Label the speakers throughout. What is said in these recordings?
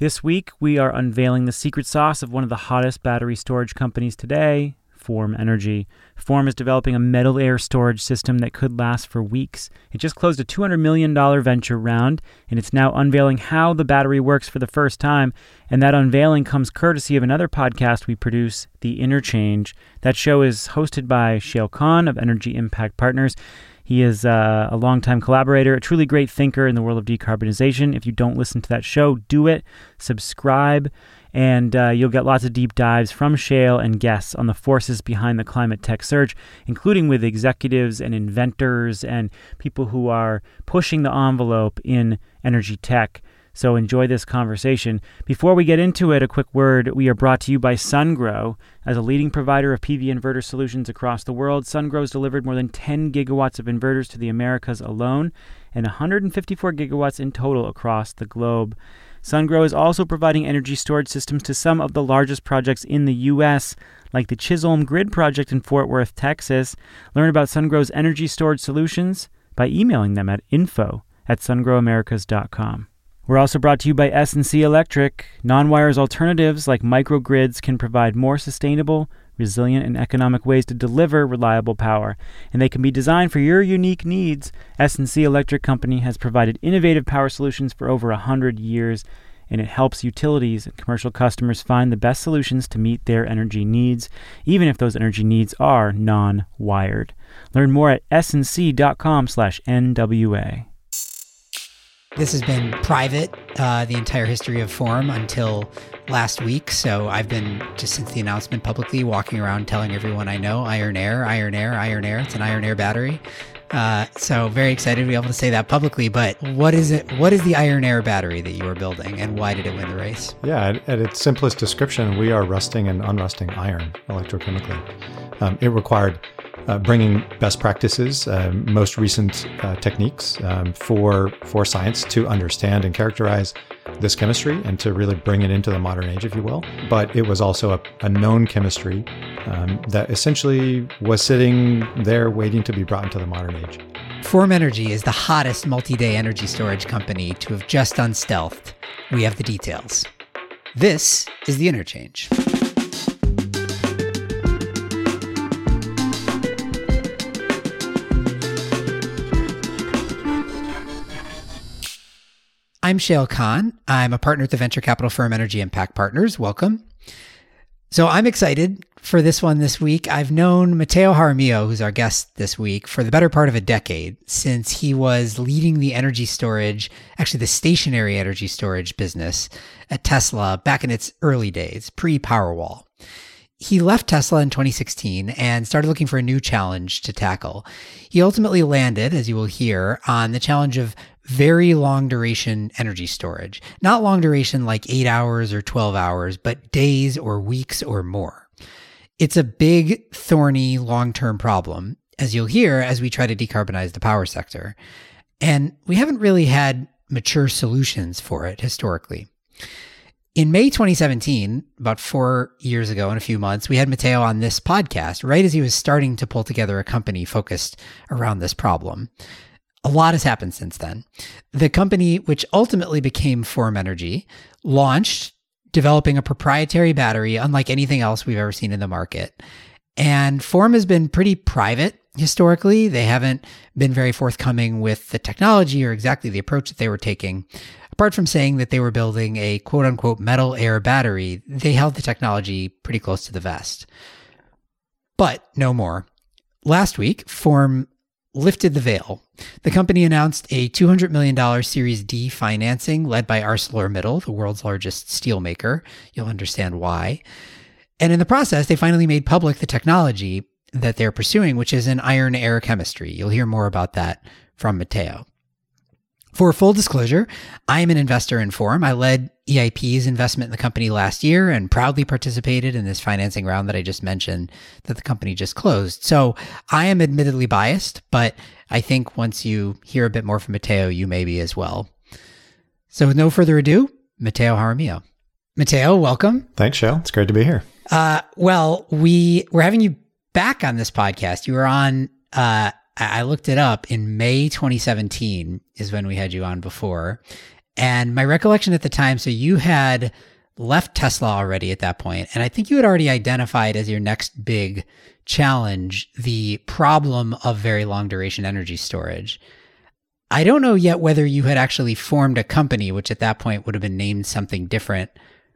Speaker 1: This week, we are unveiling the secret sauce of one of the hottest battery storage companies today, Form Energy. Form is developing a metal air storage system that could last for weeks. It just closed a $200 million venture round, and it's now unveiling how the battery works for the first time. And that unveiling comes courtesy of another podcast we produce, The Interchange. That show is hosted by Shayle Khan of Energy Impact Partners. He is uh, a longtime collaborator, a truly great thinker in the world of decarbonization. If you don't listen to that show, do it. Subscribe, and uh, you'll get lots of deep dives from Shayle and guests on the forces behind the climate tech surge, including with executives and inventors and people who are pushing the envelope in energy tech. So enjoy this conversation. Before we get into it, a quick word. We are brought to you by SunGrow. As a leading provider of PV inverter solutions across the world, SunGrow has delivered more than 10 gigawatts of inverters to the Americas alone and 154 gigawatts in total across the globe. SunGrow is also providing energy storage systems to some of the largest projects in the U.S., like the Chisholm Grid project in Fort Worth, Texas. Learn about SunGrow's energy storage solutions by emailing them at info at sungrowamericas.com. We're also brought to you by S&C Electric. Non-wires alternatives like microgrids can provide more sustainable, resilient, and economic ways to deliver reliable power, and they can be designed for your unique needs. S&C Electric Company has provided innovative power solutions for over 100 years, and it helps utilities and commercial customers find the best solutions to meet their energy needs, even if those energy needs are non-wired. Learn more at snc.com/nwa.
Speaker 2: This has been private uh, the entire history of Form until last week. So I've been just since the announcement publicly walking around telling everyone I know Iron Air, Iron Air, Iron Air. It's an Iron Air battery. Uh, so very excited to be able to say that publicly. But what is it? What is the Iron Air battery that you are building, and why did it win the race?
Speaker 3: Yeah, at, at its simplest description, we are rusting and unrusting iron electrochemically. Um, it required uh, bringing best practices, uh, most recent uh, techniques um, for for science to understand and characterize this chemistry and to really bring it into the modern age, if you will. But it was also a, a known chemistry um, that essentially was sitting there waiting to be brought into the modern age.
Speaker 2: Form Energy is the hottest multi-day energy storage company to have just unstealthed. We have the details. This is the interchange. I'm Shayle Khan. I'm a partner at the venture capital firm Energy Impact Partners. Welcome. So I'm excited for this one this week. I've known Mateo Jaramillo, who's our guest this week, for the better part of a decade since he was leading the energy storage, actually the stationary energy storage business at Tesla back in its early days, pre Powerwall. He left Tesla in 2016 and started looking for a new challenge to tackle. He ultimately landed, as you will hear, on the challenge of very long duration energy storage. Not long duration like eight hours or 12 hours, but days or weeks or more. It's a big, thorny, long term problem, as you'll hear as we try to decarbonize the power sector. And we haven't really had mature solutions for it historically. In May 2017, about four years ago in a few months, we had Mateo on this podcast right as he was starting to pull together a company focused around this problem. A lot has happened since then. The company, which ultimately became Form Energy, launched developing a proprietary battery unlike anything else we've ever seen in the market. And Form has been pretty private historically. They haven't been very forthcoming with the technology or exactly the approach that they were taking apart from saying that they were building a quote unquote metal air battery, they held the technology pretty close to the vest. But no more. Last week, Form lifted the veil. The company announced a $200 million Series D financing led by ArcelorMittal, the world's largest steelmaker. You'll understand why. And in the process, they finally made public the technology that they're pursuing, which is an iron air chemistry. You'll hear more about that from Mateo. For full disclosure, I am an investor in Form. I led EIP's investment in the company last year and proudly participated in this financing round that I just mentioned that the company just closed. So I am admittedly biased, but I think once you hear a bit more from Mateo, you may be as well. So with no further ado, Mateo Jaramillo. Mateo, welcome.
Speaker 3: Thanks, Shayle. It's great to be here.
Speaker 2: Uh, well, we we're having you back on this podcast. You were on uh, I looked it up in May 2017 is when we had you on before. And my recollection at the time, so you had left Tesla already at that point, and I think you had already identified as your next big challenge the problem of very long duration energy storage. I don't know yet whether you had actually formed a company, which at that point would have been named something different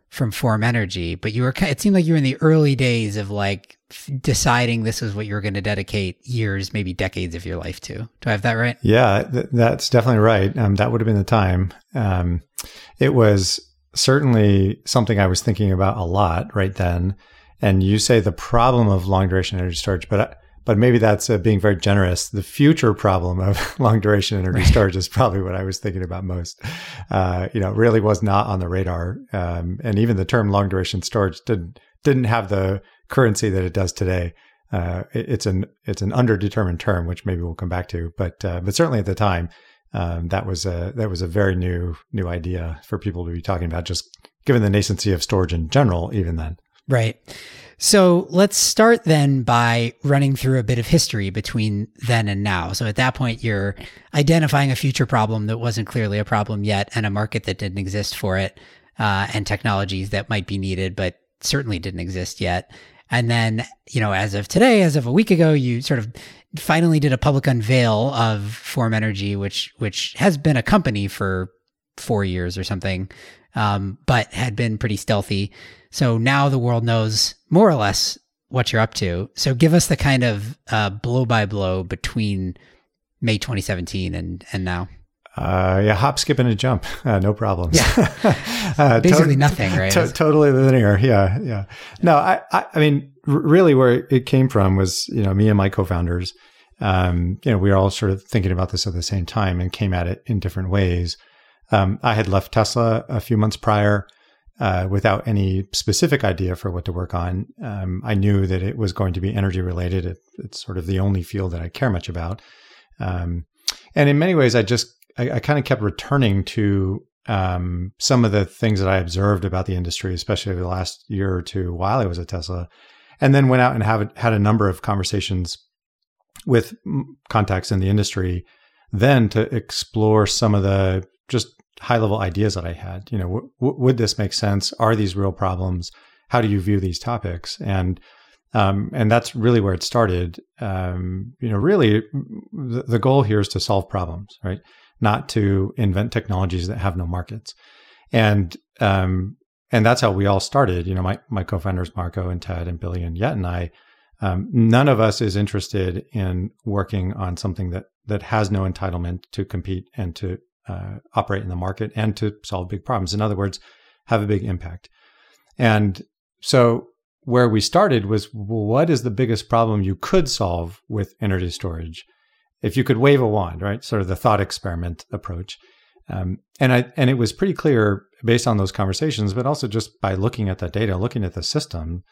Speaker 2: from Form Energy, but you were it seemed like you were in the early days of like deciding this was what you were going to dedicate years, maybe decades of your life to. Do I have that right?
Speaker 3: Yeah, th- that's definitely right. Um, that would have been the time. Um, it was certainly something I was thinking about a lot right then. And you say the problem of long duration energy storage, but but maybe that's uh, being very generous. The future problem of long duration energy storage is probably what I was thinking about most. Uh, you know, really was not on the radar, um, and even the term long duration storage didn't didn't have the currency that it does today. Uh, it, it's an it's an underdetermined term, which maybe we'll come back to, but uh, but certainly at the time, um, that was a that was a very new new idea for people to be talking about, just given the nascency of storage in general, even then.
Speaker 2: Right. So let's start then by running through a bit of history between then and now. So at that point, you're identifying a future problem that wasn't clearly a problem yet, and a market that didn't exist for it, uh, and technologies that might be needed, but certainly didn't exist yet. And then, you know, as of today, as of a week ago, you sort of finally did a public unveil of Form Energy, which which has been a company for four years or something, um, but had been pretty stealthy. So now the world knows more or less what you're up to. So give us the kind of blow by blow between May 2017 and and now.
Speaker 3: Uh, yeah, hop, skip, and a jump. Uh, no problems.
Speaker 2: Yeah. uh, Basically to- nothing, right?
Speaker 3: To- totally linear. Yeah. Yeah. No, I, I, I mean, r- really where it came from was, you know, me and my co-founders, um, you know, we were all sort of thinking about this at the same time and came at it in different ways. Um, I had left Tesla a few months prior. Uh, without any specific idea for what to work on. Um, I knew that it was going to be energy related. It, it's sort of the only field that I care much about. Um, and in many ways, I just I, I kind of kept returning to um, some of the things that I observed about the industry, especially over the last year or two while I was at Tesla, and then went out and have had a number of conversations with contacts in the industry. Then to explore some of the just high level ideas that I had. You know, w- w- would this make sense? Are these real problems? How do you view these topics? And um, and that's really where it started. Um, you know, really, the, the goal here is to solve problems, right? Not to invent technologies that have no markets. And um, and that's how we all started. You know, my my co-founders Marco and Ted and Billy and Yet and I. Um, none of us is interested in working on something that that has no entitlement to compete and to uh, operate in the market and to solve big problems. In other words, have a big impact. And so where we started was well, what is the biggest problem you could solve with energy storage? If you could wave a wand, right? Sort of the thought experiment approach. Um, and I and it was pretty clear based on those conversations, but also just by looking at the data, looking at the system,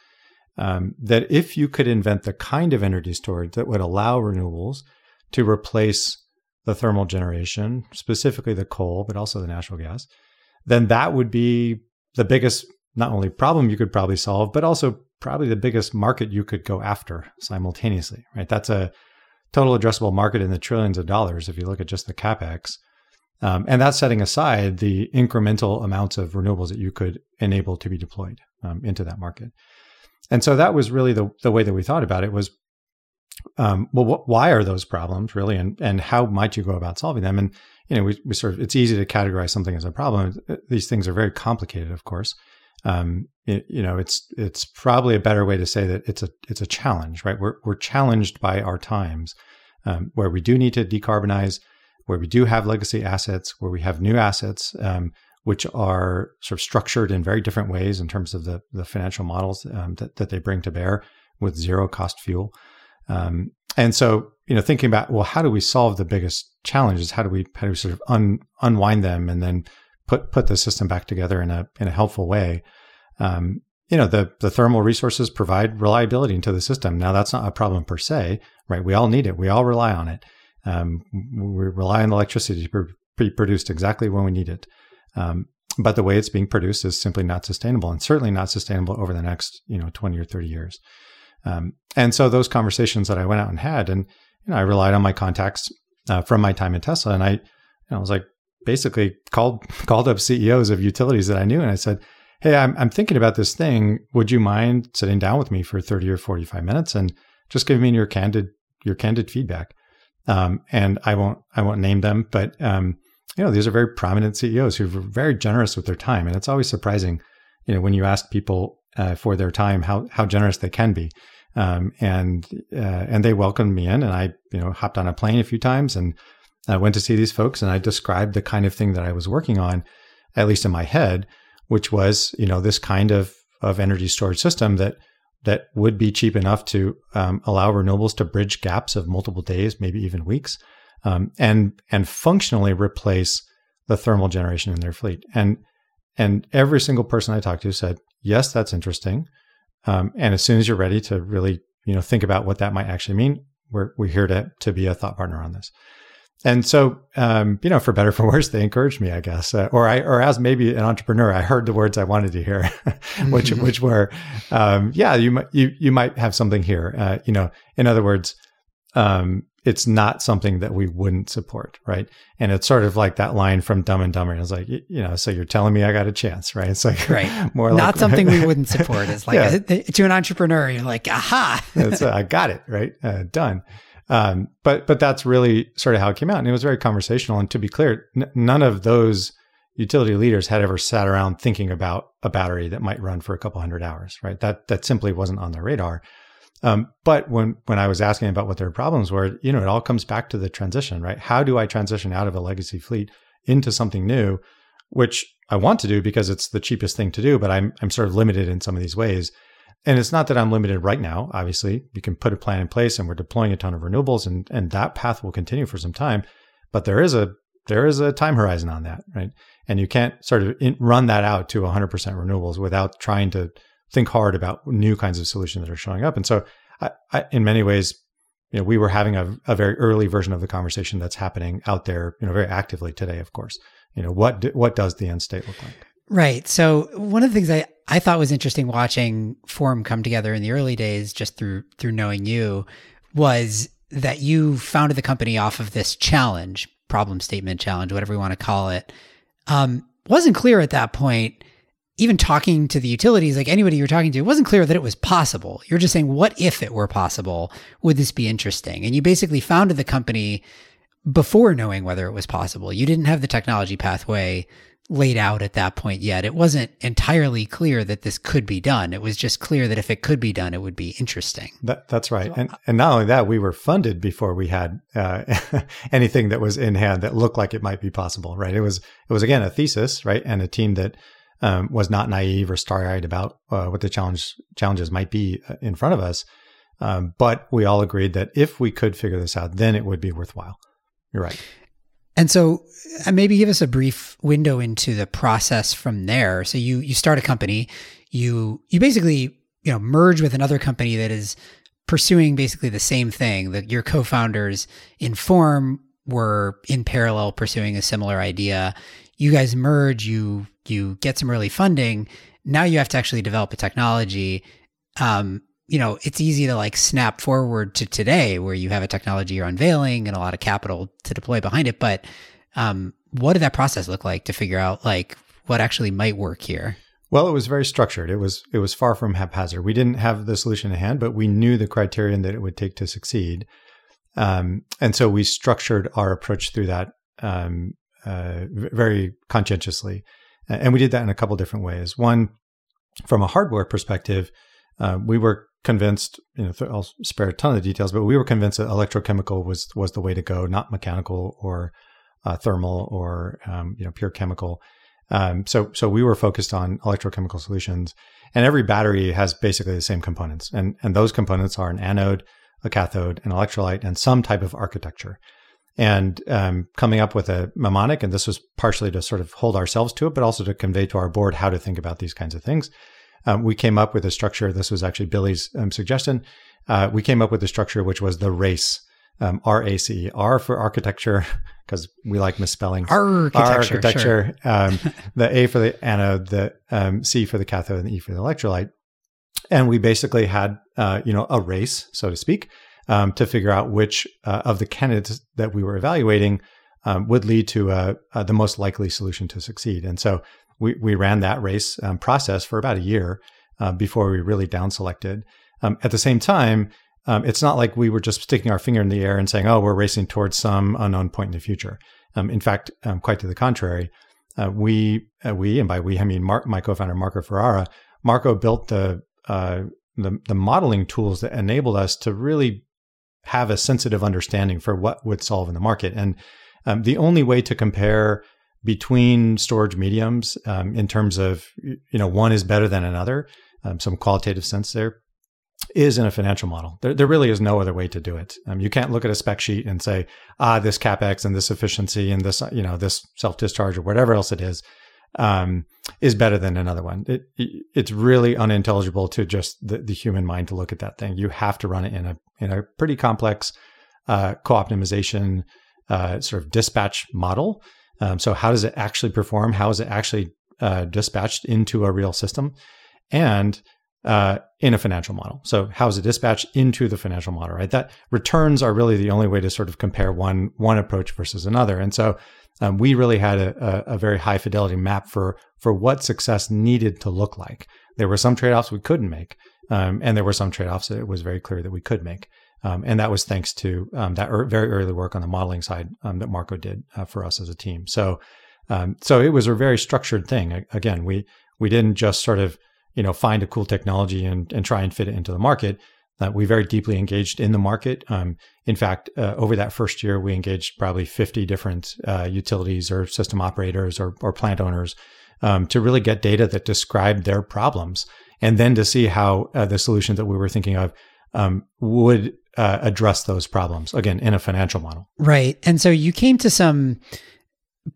Speaker 3: um, that if you could invent the kind of energy storage that would allow renewables to replace the thermal generation, specifically the coal, but also the natural gas, then that would be the biggest not only problem you could probably solve, but also probably the biggest market you could go after simultaneously. Right? That's a total addressable market in the trillions of dollars if you look at just the capex. Um, and that's setting aside the incremental amounts of renewables that you could enable to be deployed um, into that market. And so that was really the, the way that we thought about it was, um, well, wh- why are those problems really, and and how might you go about solving them? And you know, we, we sort of it's easy to categorize something as a problem. These things are very complicated, of course. Um, it, you know, it's it's probably a better way to say that it's a it's a challenge, right? We're we're challenged by our times, um, where we do need to decarbonize, where we do have legacy assets, where we have new assets, um, which are sort of structured in very different ways in terms of the the financial models um, that that they bring to bear with zero cost fuel. Um, and so, you know, thinking about well, how do we solve the biggest challenges? How do we how do we sort of un, unwind them and then put put the system back together in a in a helpful way? um, you know, the, the thermal resources provide reliability into the system. Now, that's not a problem per se, right? We all need it. We all rely on it. Um, we rely on electricity to be produced exactly when we need it. Um, but the way it's being produced is simply not sustainable and certainly not sustainable over the next, you know, 20 or 30 years. Um, and so those conversations that I went out and had, and, you know, I relied on my contacts uh, from my time in Tesla. And I, you know, I was like, basically called called up CEOs of utilities that I knew, and I said, "Hey, I'm I'm thinking about this thing. Would you mind sitting down with me for 30 or 45 minutes and just give me your candid your candid feedback?" Um, and I won't I won't name them, but um, you know these are very prominent CEOs who are very generous with their time, and it's always surprising, you know, when you ask people uh, for their time how how generous they can be. Um, and uh, and they welcomed me in, and I you know hopped on a plane a few times and I went to see these folks, and I described the kind of thing that I was working on, at least in my head, which was you know this kind of of energy storage system that that would be cheap enough to um, allow renewables to bridge gaps of multiple days, maybe even weeks, um, and and functionally replace the thermal generation in their fleet. And and every single person I talked to said, yes, that's interesting. Um, and as soon as you're ready to really you know think about what that might actually mean, we're we're here to to be a thought partner on this and so, um, you know, for better for worse, they encouraged me, I guess, uh, or I, or as maybe an entrepreneur, I heard the words I wanted to hear, which, which were, um, yeah, you might, you, you might have something here. Uh, you know, in other words, um, it's not something that we wouldn't support, right? And it's sort of like that line from Dumb and Dumber. I was like, you know, so you're telling me I got a chance, right? It's like
Speaker 2: right, more not like, something we wouldn't support. It's like yeah. a, to an entrepreneur, you're like, aha,
Speaker 3: I got it, right? Uh, done. Um, but but that's really sort of how it came out, and it was very conversational. And to be clear, n- none of those utility leaders had ever sat around thinking about a battery that might run for a couple hundred hours, right? That that simply wasn't on their radar. Um, but when when I was asking about what their problems were, you know, it all comes back to the transition, right? How do I transition out of a legacy fleet into something new, which I want to do because it's the cheapest thing to do, but I'm I'm sort of limited in some of these ways. And it's not that I'm limited right now. Obviously, we can put a plan in place and we're deploying a ton of renewables and, and that path will continue for some time. But there is a there is a time horizon on that, right? And you can't sort of in, run that out to 100% renewables without trying to think hard about new kinds of solutions that are showing up. And so, I, I, in many ways, you know, we were having a, a, very early version of the conversation that's happening out there, you know, very actively today. Of course, you know, what do, what does the end state look like?
Speaker 2: Right. So one of the things I, I thought was interesting watching Form come together in the early days, just through through knowing you, was that you founded the company off of this challenge, problem statement challenge, whatever you want to call it. Um, wasn't clear at that point. Even talking to the utilities, like anybody you're talking to, it wasn't clear that it was possible. You're just saying, what if it were possible? Would this be interesting? And you basically founded the company before knowing whether it was possible. You didn't have the technology pathway laid out at that point yet. It wasn't entirely clear that this could be done. It was just clear that if it could be done, it would be interesting.
Speaker 3: That, that's right. And, and not only that, we were funded before we had uh, anything that was in hand that looked like it might be possible, right? It was, it was again, a thesis, right? And a team that um, was not naive or starry eyed about uh, what the challenge challenges might be uh, in front of us. Um, but we all agreed that if we could figure this out, then it would be worthwhile. You're right.
Speaker 2: And so uh, maybe give us a brief window into the process from there. So you you start a company, you you basically, you know, merge with another company that is pursuing basically the same thing. That your co-founders in Form were in parallel pursuing a similar idea. You guys merge, you you get some early funding. Now you have to actually develop a technology. Um, you know, it's easy to like snap forward to today where you have a technology you're unveiling and a lot of capital to deploy behind it. But um, what did that process look like to figure out like what actually might work here?
Speaker 3: Well, it was very structured. It was it was far from haphazard. We didn't have the solution in hand, but we knew the criterion that it would take to succeed, um, and so we structured our approach through that um, uh, very conscientiously. And we did that in a couple different ways. One, from a hardware perspective, uh, we were convinced, you know, I'll spare a ton of details, but we were convinced that electrochemical was was the way to go, not mechanical or uh, thermal or um, you know pure chemical. Um, so so we were focused on electrochemical solutions, and every battery has basically the same components, and and those components are an anode, a cathode, an electrolyte, and some type of architecture. And um, coming up with a mnemonic, and this was partially to sort of hold ourselves to it, but also to convey to our board how to think about these kinds of things um, we came up with a structure. This was actually Billy's um, suggestion. Uh, we came up with a structure which was the RACE, um, R A C E, R for architecture, because we like misspelling.
Speaker 2: Architecture. architecture.
Speaker 3: Sure. Um, the A for the anode, the um, C for the cathode, and the E for the electrolyte. And we basically had, uh, you know, a race, so to speak, um, to figure out which uh, of the candidates that we were evaluating um, would lead to uh, uh, the most likely solution to succeed. And so we, we ran that race um, process for about a year uh, before we really down selected. Um, at the same time, um, it's not like we were just sticking our finger in the air and saying, "Oh, we're racing towards some unknown point in the future." Um, in fact, um, quite to the contrary, uh, we uh, we and by we I mean Mar- my co-founder Marco Ferrara. Marco built the, uh, the the modeling tools that enabled us to really have a sensitive understanding for what would solve in the market. And um, the only way to compare between storage mediums um, in terms of you know one is better than another, um, some qualitative sense there is in a financial model. There, there really is no other way to do it. Um, you can't look at a spec sheet and say, ah, this capex and this efficiency and this, you know, this self discharge or whatever else it is, um, is better than another one. It, it, it's really unintelligible to just the, the, human mind to look at that thing. You have to run it in a in a pretty complex uh, co-optimization uh, sort of dispatch model. Um, so how does it actually perform? How is it actually uh, dispatched into a real system? And uh, in a financial model. So how is it dispatched into the financial model, right? That returns are really the only way to sort of compare one one approach versus another. And so um, we really had a, a, a, very high fidelity map for for what success needed to look like. There were some trade offs we couldn't make, um, and there were some trade offs that it was very clear that we could make. Um, and that was thanks to um, that er- very early work on the modeling side um, that Marco did uh, for us as a team. So, um, so it was a very structured thing. Again, we we didn't just sort of you know, find a cool technology and, and try and fit it into the market. Uh, we very deeply engaged in the market. Um, in fact, uh, over that first year, we engaged probably 50 different uh, utilities or system operators or, or plant owners um, to really get data that described their problems and then to see how uh, the solutions that we were thinking of um, would uh, address those problems, again, in a financial model.
Speaker 2: Right. And so you came to some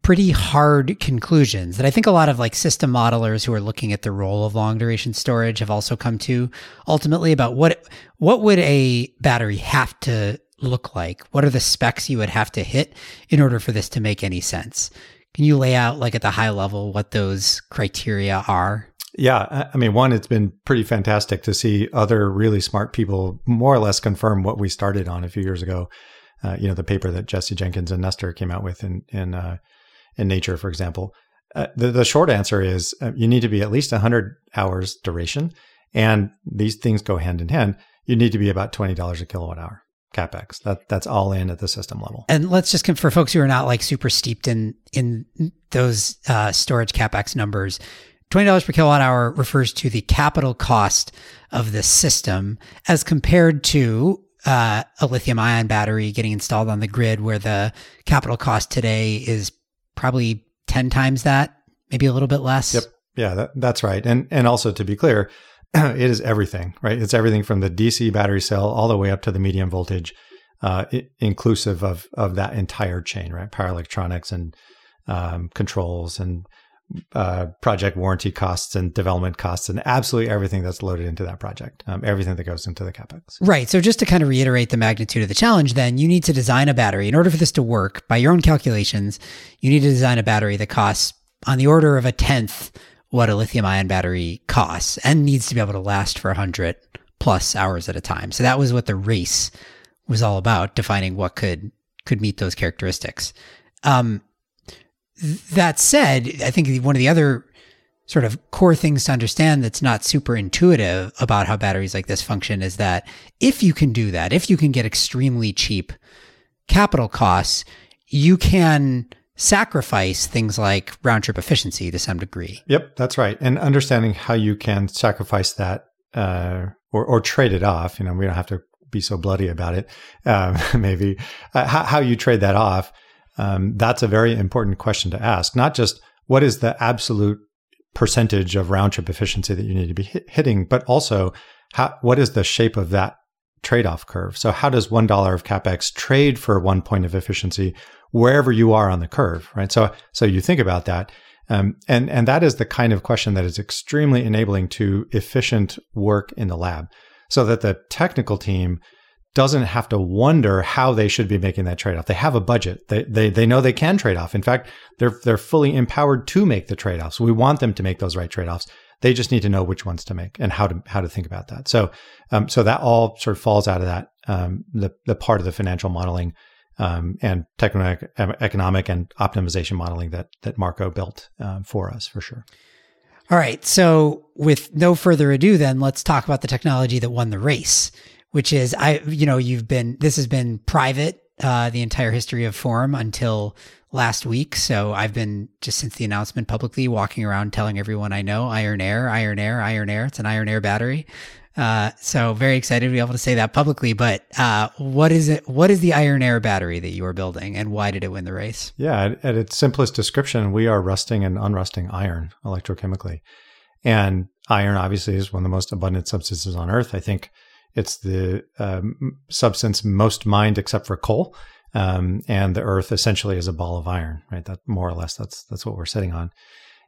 Speaker 2: pretty hard conclusions that I think a lot of like system modelers who are looking at the role of long duration storage have also come to ultimately about what what would a battery have to look like? What are the specs you would have to hit in order for this to make any sense? Can you lay out like at the high level what those criteria are?
Speaker 3: Yeah, I mean, one, it's been pretty fantastic to see other really smart people more or less confirm what we started on a few years ago. Uh, you know, the paper that Jesse Jenkins and Nestor came out with in in uh, in nature, for example? Uh, the, the, short answer is uh, you need to be at least 100 hours duration. And these things go hand in hand. You need to be about $20 a kilowatt hour capex. That that's all in at the system level.
Speaker 2: And let's just for folks who are not like super steeped in in those uh, storage capex numbers, twenty dollars per kilowatt hour refers to the capital cost of the system as compared to uh, a lithium ion battery getting installed on the grid, where the capital cost today is probably 10 times that, maybe a little bit less.
Speaker 3: Yep. Yeah, that, that's right. And and also to be clear, it is everything, right? It's everything from the DC battery cell all the way up to the medium voltage, uh, inclusive of of that entire chain, right? Power electronics and um, controls and uh, project warranty costs and development costs and absolutely everything that's loaded into that project, um, everything that goes into the capex.
Speaker 2: Right. So just to kind of reiterate the magnitude of the challenge, then you need to design a battery in order for this to work. By your own calculations, you need to design a battery that costs on the order of a tenth what a lithium ion battery costs and needs to be able to last for 100 plus hours at a time. So that was what the race was all about, defining what could could meet those characteristics. Um, that said, I think one of the other sort of core things to understand that's not super intuitive about how batteries like this function is that if you can do that, if you can get extremely cheap capital costs, you can sacrifice things like round trip efficiency to some degree.
Speaker 3: Yep, that's right. And understanding how you can sacrifice that uh, or, or trade it off, you know, we don't have to be so bloody about it, um, maybe, uh, how, how you trade that off um, that's a very important question to ask. Not just what is the absolute percentage of round trip efficiency that you need to be hit, hitting, but also how, what is the shape of that trade off curve? So, how does $1 of capex trade for one point of efficiency wherever you are on the curve, right? So, so you think about that. Um, and, and that is the kind of question that is extremely enabling to efficient work in the lab so that the technical team doesn't have to wonder how they should be making that trade off. They have a budget. They, they, they know they can trade off. In fact, they're, they're fully empowered to make the trade offs. We want them to make those right trade offs. They just need to know which ones to make and how to, how to think about that. So, um, so that all sort of falls out of that, um, the, the part of the financial modeling, um, and techno economic and optimization modeling that that Marco built um, for us for sure.
Speaker 2: All right. So with no further ado, then let's talk about the technology that won the race, which is I, you know, you've been this has been private uh, the entire history of Form until last week. So I've been just since the announcement publicly walking around telling everyone I know Iron Air, Iron Air, Iron Air. It's an Iron Air battery. Uh, so very excited to be able to say that publicly. But uh, what is it? What is the Iron Air battery that you are building, and why did it win the race?
Speaker 3: Yeah, at, at its simplest description, we are rusting and unrusting iron electrochemically, and iron obviously is one of the most abundant substances on Earth. I think it's the um, substance most mined except for coal. Um, and the Earth essentially is a ball of iron, right? That more or less that's that's what we're sitting on.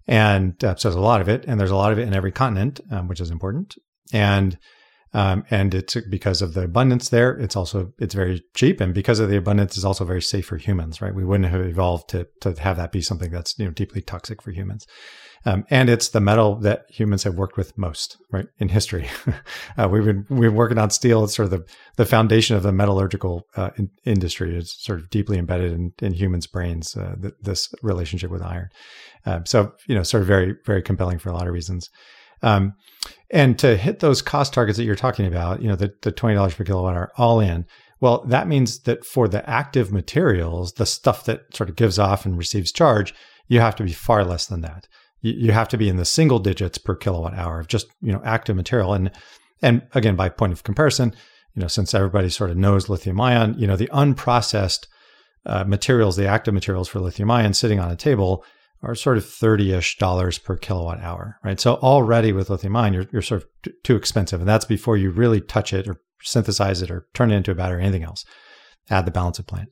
Speaker 3: And uh, so there's a lot of it, and there's a lot of it in every continent, um, which is important and um, and it's because of the abundance there. It's also it's very cheap, and because of the abundance, it's also very safe for humans. Right? We wouldn't have evolved to to have that be something that's you know deeply toxic for humans. Um, and it's the metal that humans have worked with most, right, in history. uh, we've been we've been working on steel. It's sort of the, the foundation of the metallurgical uh, in, industry. It's sort of deeply embedded in, in humans' brains. Uh, th- this relationship with iron. Um, so you know, sort of very very compelling for a lot of reasons. Um, and to hit those cost targets that you're talking about, you know, the, the $20 per kilowatt hour all in, well, that means that for the active materials, the stuff that sort of gives off and receives charge, you have to be far less than that. You, you have to be in the single digits per kilowatt hour of just, you know, active material. And, and again, by point of comparison, you know, since everybody sort of knows lithium ion, you know, the unprocessed uh, materials, the active materials for lithium ion sitting on a table are sort of 30-ish dollars per kilowatt hour, right? So already with lithium ion, you're, you're sort of t- too expensive. And that's before you really touch it or synthesize it or turn it into a battery or anything else. Add the balance of plant.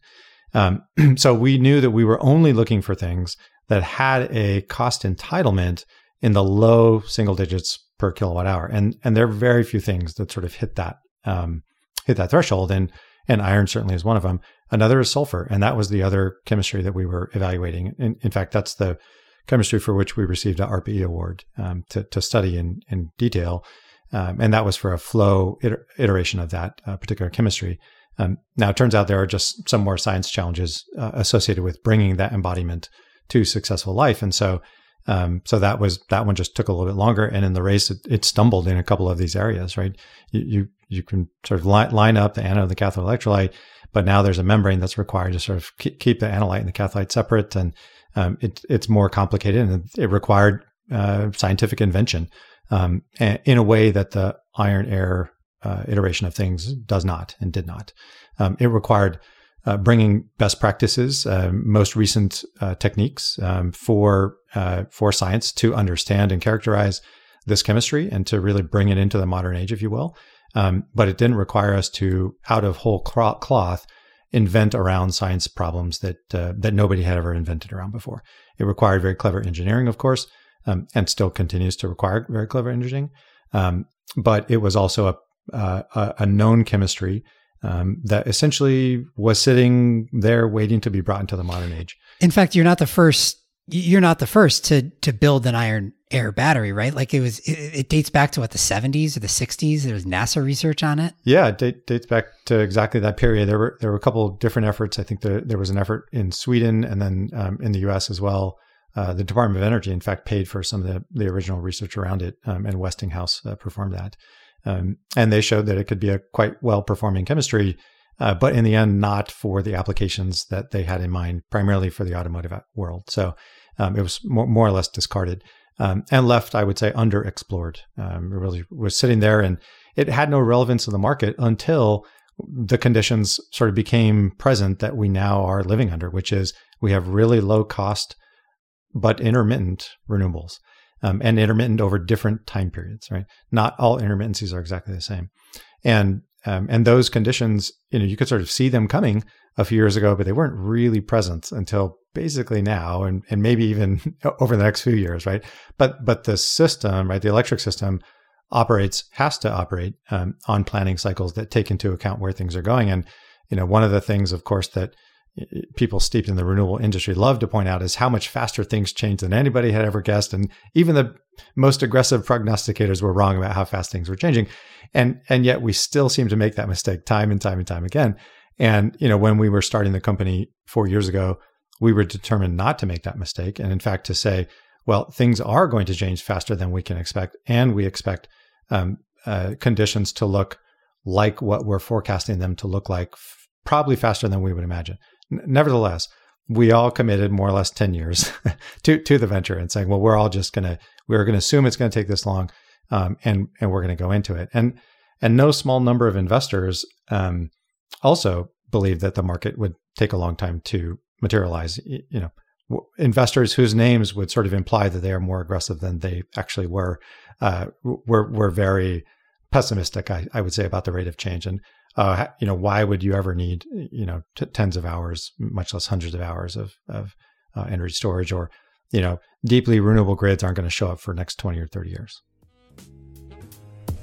Speaker 3: Um, so we knew that we were only looking for things that had a cost entitlement in the low single digits per kilowatt hour. And, and there are very few things that sort of hit that, um, hit that threshold. And, and iron certainly is one of them. Another is sulfur, and that was the other chemistry that we were evaluating. In, in fact, that's the chemistry for which we received an ARPA-E award um, to, to study in, in detail. Um, and that was for a flow iter- iteration of that uh, particular chemistry. Um, now, it turns out there are just some more science challenges uh, associated with bringing that embodiment to successful life. And so, um, so that was that one just took a little bit longer. And in the race, it, it stumbled in a couple of these areas. Right, you you, you can sort of li- line up the anode and the cathode electrolyte, but now there's a membrane that's required to sort of keep the anolyte and the cathode separate, and um, it, it's more complicated and it required uh, scientific invention um, in a way that the iron air uh, iteration of things does not and did not. Um, it required uh, bringing best practices, uh, most recent uh, techniques um, for uh, for science to understand and characterize this chemistry and to really bring it into the modern age, if you will. Um, but it didn't require us to, out of whole cloth, invent around science problems that uh, that nobody had ever invented around before. It required very clever engineering, of course, um, and still continues to require very clever engineering. Um, but it was also a uh, a known chemistry um, that essentially was sitting there waiting to be brought into the modern age.
Speaker 2: In fact, you're not the first you're not the first to to build an iron air battery, right? Like it was, it, it dates back to what the 70s or the 60s. There was NASA research on it.
Speaker 3: Yeah, it date, dates back to exactly that period. There were there were a couple of different efforts. I think there there was an effort in Sweden and then um, in the U.S. as well. Uh, the Department of Energy, in fact, paid for some of the, the original research around it, um, and Westinghouse uh, performed that. Um, and they showed that it could be a quite well performing chemistry, uh, but in the end, not for the applications that they had in mind, primarily for the automotive world. So um, it was more, more, or less discarded um, and left, I would say, underexplored. Um, it really was sitting there and it had no relevance in the market until the conditions sort of became present that we now are living under, which is we have really low cost but intermittent renewables. Um, and intermittent over different time periods, right? Not all intermittencies are exactly the same. And um, and those conditions, you know, you could sort of see them coming a few years ago, but they weren't really present until basically now and, and maybe even over the next few years, right? But but the system, right, the electric system operates, has to operate um, on planning cycles that take into account where things are going. And, you know, one of the things, of course, that people steeped in the renewable industry love to point out is how much faster things change than anybody had ever guessed. And even the most aggressive prognosticators were wrong about how fast things were changing. And, and yet we still seem to make that mistake time and time and time again. And, you know, when we were starting the company four years ago, we were determined not to make that mistake. And in fact, to say, well, things are going to change faster than we can expect. And we expect um, uh, conditions to look like what we're forecasting them to look like, f- probably faster than we would imagine. Nevertheless, we all committed more or less 10 years to, to the venture and saying, well, we're all just going to, we're going to assume it's going to take this long. Um, and, and we're going to go into it. And, and no small number of investors, um, also believed that the market would take a long time to materialize. You know, investors whose names would sort of imply that they are more aggressive than they actually were, uh, were were very pessimistic. I, I would say about the rate of change, and uh, you know, why would you ever need you know t- tens of hours, much less hundreds of hours of of uh, energy storage, or you know, deeply renewable grids aren't going to show up for next twenty or thirty years.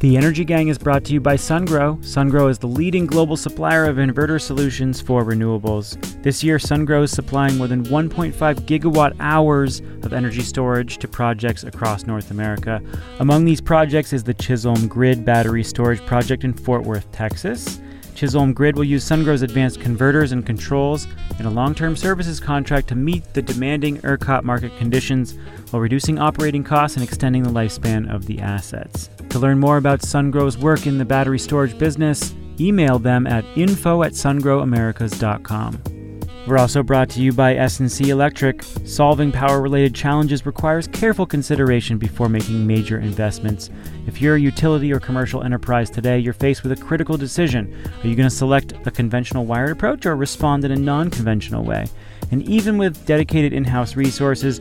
Speaker 1: The Energy Gang is brought to you by SunGrow. SunGrow is the leading global supplier of inverter solutions for renewables. This year, SunGrow is supplying more than 1.5 gigawatt hours of energy storage to projects across North America. Among these projects is the Chisholm Grid Battery Storage Project in Fort Worth, Texas. Chisholm Grid will use SunGrow's advanced converters and controls in a long term services contract to meet the demanding ERCOT market conditions while reducing operating costs and extending the lifespan of the assets. To learn more about SunGrow's work in the battery storage business, email them at info at sungrowamericas.com. We're also brought to you by S&C Electric. Solving power-related challenges requires careful consideration before making major investments. If you're a utility or commercial enterprise today, you're faced with a critical decision. Are you going to select a conventional wired approach or respond in a non-conventional way? And even with dedicated in-house resources,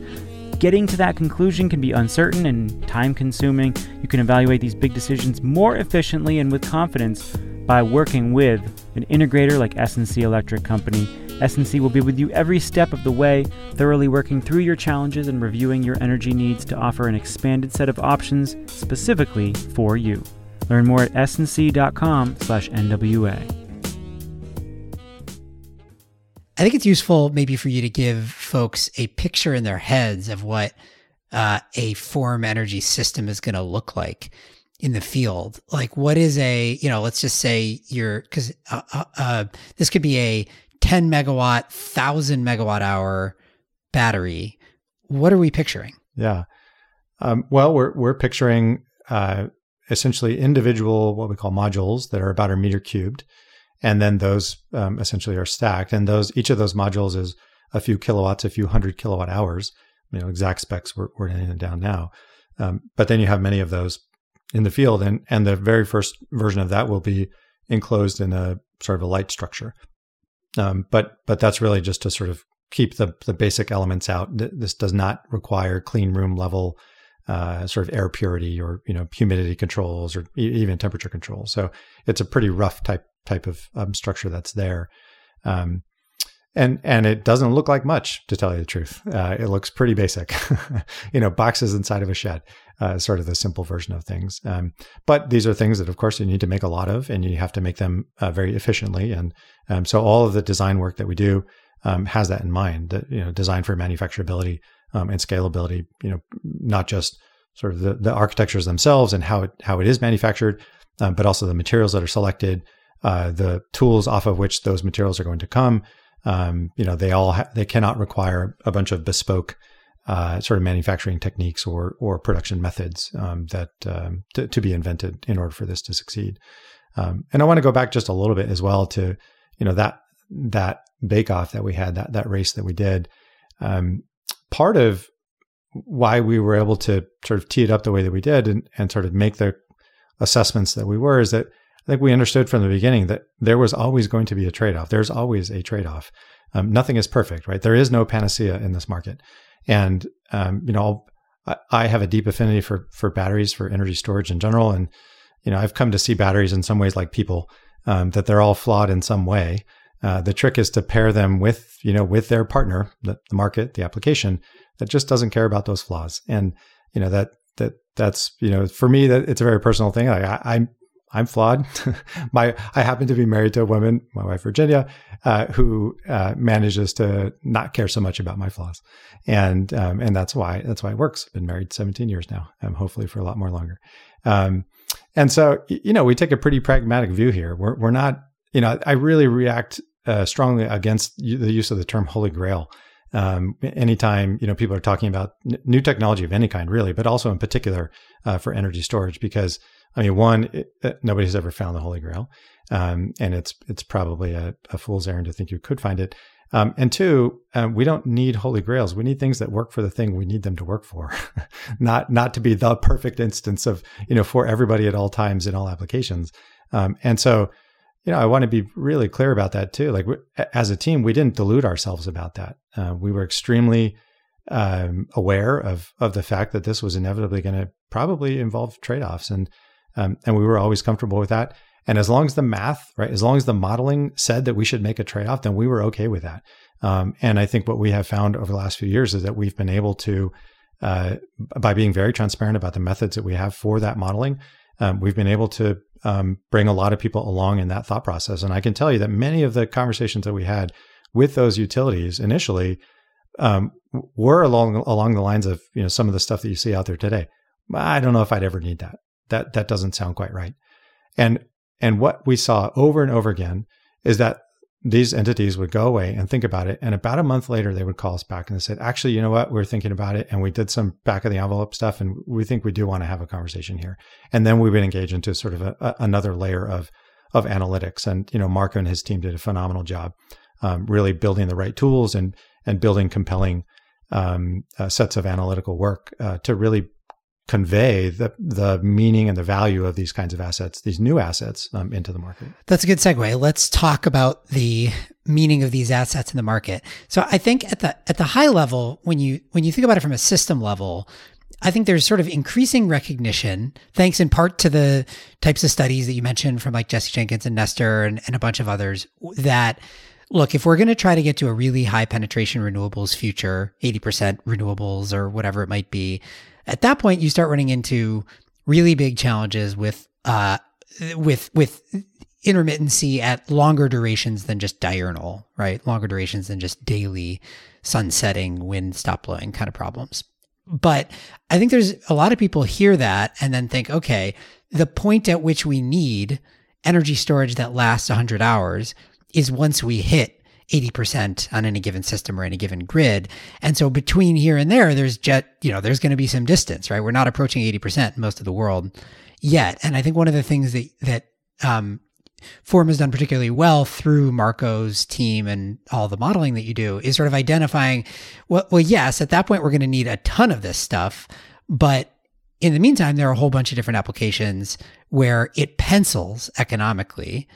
Speaker 1: Getting to that conclusion can be uncertain and time consuming. You can evaluate these big decisions more efficiently and with confidence by working with an integrator like S&C Electric Company. S&C will be with you every step of the way, thoroughly working through your challenges and reviewing your energy needs to offer an expanded set of options specifically for you. Learn more at snc.com/nwa.
Speaker 2: I think it's useful maybe for you to give folks a picture in their heads of what uh, a form energy system is going to look like in the field. Like, what is a, you know, let's just say you're, because uh, uh, uh, this could be a 10 megawatt, 1000 megawatt hour battery. What are we picturing?
Speaker 3: Yeah. Um, well, we're, we're picturing uh, essentially individual, what we call modules that are about a meter cubed and then those um, essentially are stacked. And those each of those modules is a few kilowatts, a few hundred kilowatt hours. You know, exact specs we're, we're down now, um, but then you have many of those in the field, and and the very first version of that will be enclosed in a sort of a light structure. Um, but but that's really just to sort of keep the the basic elements out. This does not require clean room level uh, sort of air purity or you know humidity controls or e- even temperature controls. So it's a pretty rough type type of um, structure that's there. Um, and and it doesn't look like much to tell you the truth. Uh, it looks pretty basic, you know, boxes inside of a shed, uh, sort of the simple version of things. Um, but these are things that, of course, you need to make a lot of, and you have to make them uh, very efficiently. And um, so all of the design work that we do um, has that in mind. That you know, design for manufacturability um, and scalability. You know, not just sort of the, the architectures themselves and how it how it is manufactured, um, but also the materials that are selected uh, the tools off of which those materials are going to come. Um, you know, they all ha- they cannot require a bunch of bespoke uh, sort of manufacturing techniques or or production methods um, that um, to, to, be invented in order for this to succeed. Um, and I want to go back just a little bit as well to you know that that bake off that we had that that race that we did. Um, part of why we were able to sort of tee it up the way that we did and, and sort of make the assessments that we were is that I think we understood from the beginning that there was always going to be a trade off. There's always a trade off. Um, nothing is perfect, right? There is no panacea in this market. And, um, you know, I, I have a deep affinity for, for batteries, for energy storage in general. And, you know, I've come to see batteries in some ways like people, um, that they're all flawed in some way. Uh, the trick is to pair them with, you know, with their partner, the, the market, the application that just doesn't care about those flaws. And, you know, that, that, that's, you know, for me, that it's a very personal thing. I, I I'm flawed. my I happen to be married to a woman, my wife Virginia, uh, who uh, manages to not care so much about my flaws, and um, and that's why that's why it works. I've been married 17 years now, um, hopefully for a lot more longer. Um, and so you know we take a pretty pragmatic view here. We're we're not you know, I really react uh, strongly against the use of the term holy grail. Um, anytime you know people are talking about n- new technology of any kind, really, but also in particular uh, for energy storage, because I mean, one, it, uh, nobody's ever found the holy grail, um, and it's it's probably a, a, fool's errand to think you could find it. Um, and two, um, we don't need holy grails. We need things that work for the thing we need them to work for, not not to be the perfect instance of you know for everybody at all times in all applications. Um, and so, you know, I want to be really clear about that too. Like we, as a team, we didn't delude ourselves about that. Uh, we were extremely um, aware of of the fact that this was inevitably going to probably involve trade offs, and um, and we were always comfortable with that. And as long as the math, right, as long as the modeling said that we should make a trade off, then we were okay with that. Um, and I think what we have found over the last few years is that we've been able to, uh, by being very transparent about the methods that we have for that modeling, um, we've been able to um, bring a lot of people along in that thought process. And I can tell you that many of the conversations that we had with those utilities initially um, were along along the lines of you know some of the stuff that you see out there today. I don't know if I'd ever need that. That that doesn't sound quite right. And and what we saw over and over again is that these entities would go away and think about it. And about a month later, they would call us back and they said, actually, you know what? We're thinking about it and we did some back of the envelope stuff and we think we do want to have a conversation here. And then we would engage into sort of a, a, another layer of, of analytics. And, you know, Marco and his team did a phenomenal job, um, really building the right tools and, and building compelling um, uh, sets of analytical work uh, to really convey the the meaning and the value of these kinds of assets, these new assets, um, into the market.
Speaker 2: That's a good segue. Let's talk about the meaning of these assets in the market. So I think at the at the high level, when you when you think about it from a system level, I think there's sort of increasing recognition, thanks in part to the types of studies that you mentioned from like Jesse Jenkins and Nestor and, and a bunch of others, that look, if we're going to try to get to a really high penetration renewables future, 80% renewables or whatever it might be, at that point, you start running into really big challenges with uh, with with intermittency at longer durations than just diurnal, right? Longer durations than just daily sun setting, wind stop blowing kind of problems. But I think there's a lot of people hear that and then think, okay, the point at which we need energy storage that lasts 100 hours is once we hit 80% on any given system or any given grid. And so between here and there, there's jet, you know, there's going to be some distance, right? We're not approaching 80% in most of the world yet. And I think one of the things that, that, um, Form has done particularly well through Marco's team and all the modeling that you do is sort of identifying, well, well, yes, at that point, we're going to need a ton of this stuff. But in the meantime, there are a whole bunch of different applications where it pencils economically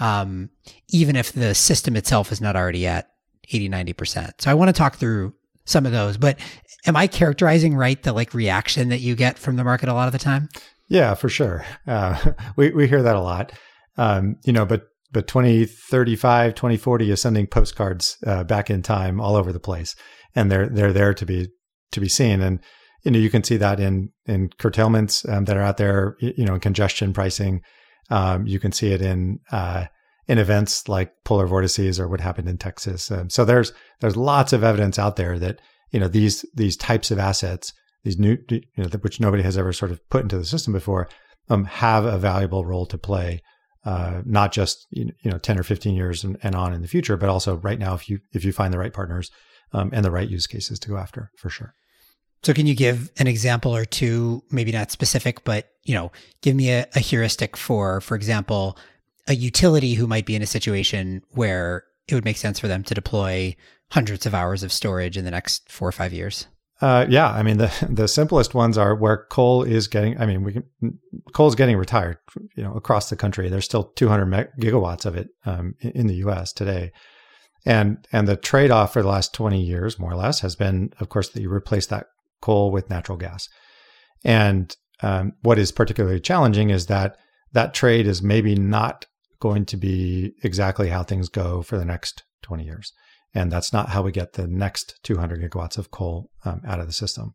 Speaker 2: um, even if the system itself is not already at 80, 90%. So I want to talk through some of those, but am I characterizing right the like reaction that you get from the market a lot of the time?
Speaker 3: Yeah, for sure. Uh, we, we hear that a lot. Um, you know, but, but 2035, 2040 is sending postcards uh, back in time all over the place and they're, they're there to be, to be seen. And, you know, you can see that in, in curtailments um, that are out there, you know, in congestion pricing, um, you can see it in uh, in events like polar vortices or what happened in Texas. Um, so there's there's lots of evidence out there that you know these these types of assets, these new you know which nobody has ever sort of put into the system before, um, have a valuable role to play. Uh, not just you know 10 or 15 years and, and, on in the future, but also right now if you if you find the right partners um, and the right use cases to go after for sure.
Speaker 2: So can you give an example or two, maybe not specific, but you know, give me a, a heuristic for, for example, a utility who might be in a situation where it would make sense for them to deploy hundreds of hours of storage in the next four or five years?
Speaker 3: Uh, yeah, I mean the the simplest ones are where coal is getting. I mean, we can, coal is getting retired. You know, across the country, there's still 200 meg- gigawatts of it um, in the U.S. today, and and the trade off for the last 20 years, more or less, has been, of course, that you replace that coal with natural gas. And um, what is particularly challenging is that that trade is maybe not going to be exactly how things go for the next 20 years. And that's not how we get the next 200 gigawatts of coal um, out of the system.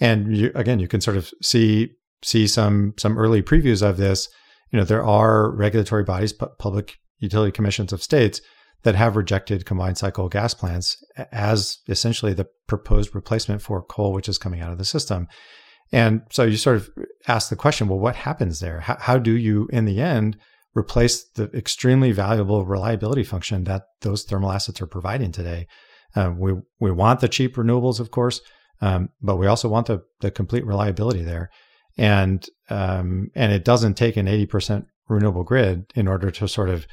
Speaker 3: And you, again, you can sort of see see some some early previews of this. You know, there are regulatory bodies, public utility commissions of states that have rejected combined cycle gas plants as essentially the proposed replacement for coal, which is coming out of the system. And so you sort of ask the question, well, what happens there? How, how do you, in the end, replace the extremely valuable reliability function that those thermal assets are providing today. Um, we we want the cheap renewables, of course, um, but we also want the the complete reliability there, and um, and it doesn't take an eighty percent renewable grid in order to sort of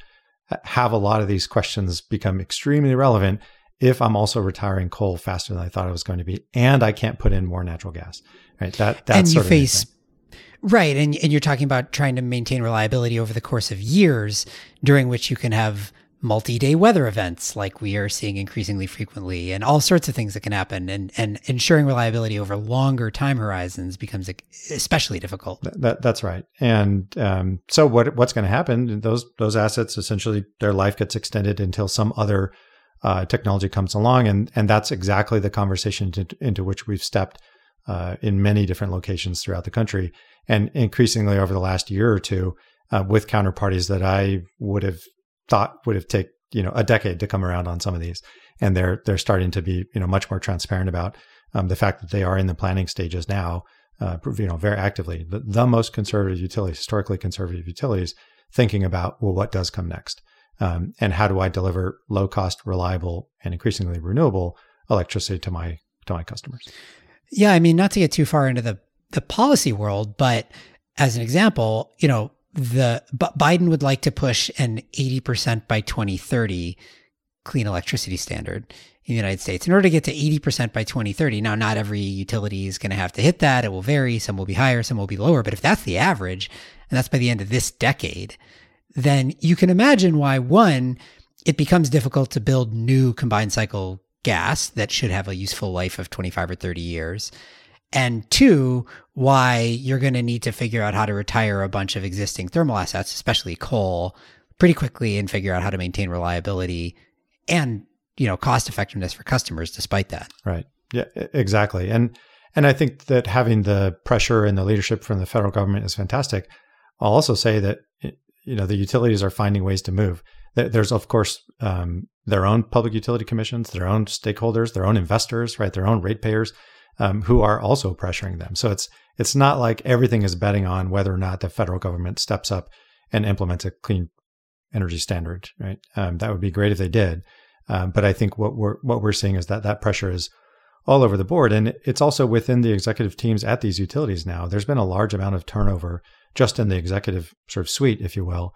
Speaker 3: have a lot of these questions become extremely relevant if I'm also retiring coal faster than I thought I was going to be, and I can't put in more natural gas. Right. That that's
Speaker 2: and you face right, and and you're talking about trying to maintain reliability over the course of years, during which you can have multi-day weather events like we are seeing increasingly frequently and all sorts of things that can happen and and ensuring reliability over longer time horizons becomes especially difficult.
Speaker 3: That, that's right. And um, so what what's going to happen? Those those assets essentially their life gets extended until some other uh, technology comes along and and that's exactly the conversation to, into which we've stepped uh, in many different locations throughout the country and increasingly over the last year or two uh, with counterparties that I would have thought would have taken you know a decade to come around on some of these, and they're they're starting to be you know much more transparent about um, the fact that they are in the planning stages now. Uh, you know, very actively, the, the most conservative utilities, historically conservative utilities, thinking about well, what does come next, um, and how do I deliver low cost, reliable, and increasingly renewable electricity to my to my customers.
Speaker 2: Yeah, I mean, not to get too far into the the policy world, but as an example, you know, the Biden would like to push an 80% by 2030 clean electricity standard in the United States. In order to get to 80% by 2030, now not every utility is going to have to hit that. It will vary. Some will be higher, some will be lower. But if that's the average, and that's by the end of this decade, then you can imagine why one, it becomes difficult to build new combined cycle gas that should have a useful life of 25 or 30 years and two, why you're going to need to figure out how to retire a bunch of existing thermal assets, especially coal, pretty quickly and figure out how to maintain reliability and you know cost effectiveness for customers despite that.
Speaker 3: Right. Yeah, exactly. And and I think that having the pressure and the leadership from the federal government is fantastic. I'll also say that you know the utilities are finding ways to move. There's of course um, their own public utility commissions, their own stakeholders, their own investors, right, their own ratepayers um, who are also pressuring them. So it's it's not like everything is betting on whether or not the federal government steps up and implements a clean energy standard. Right? Um, that would be great if they did. Um, but I think what we're what we're seeing is that that pressure is all over the board, and it's also within the executive teams at these utilities now. There's been a large amount of turnover just in the executive sort of suite, if you will,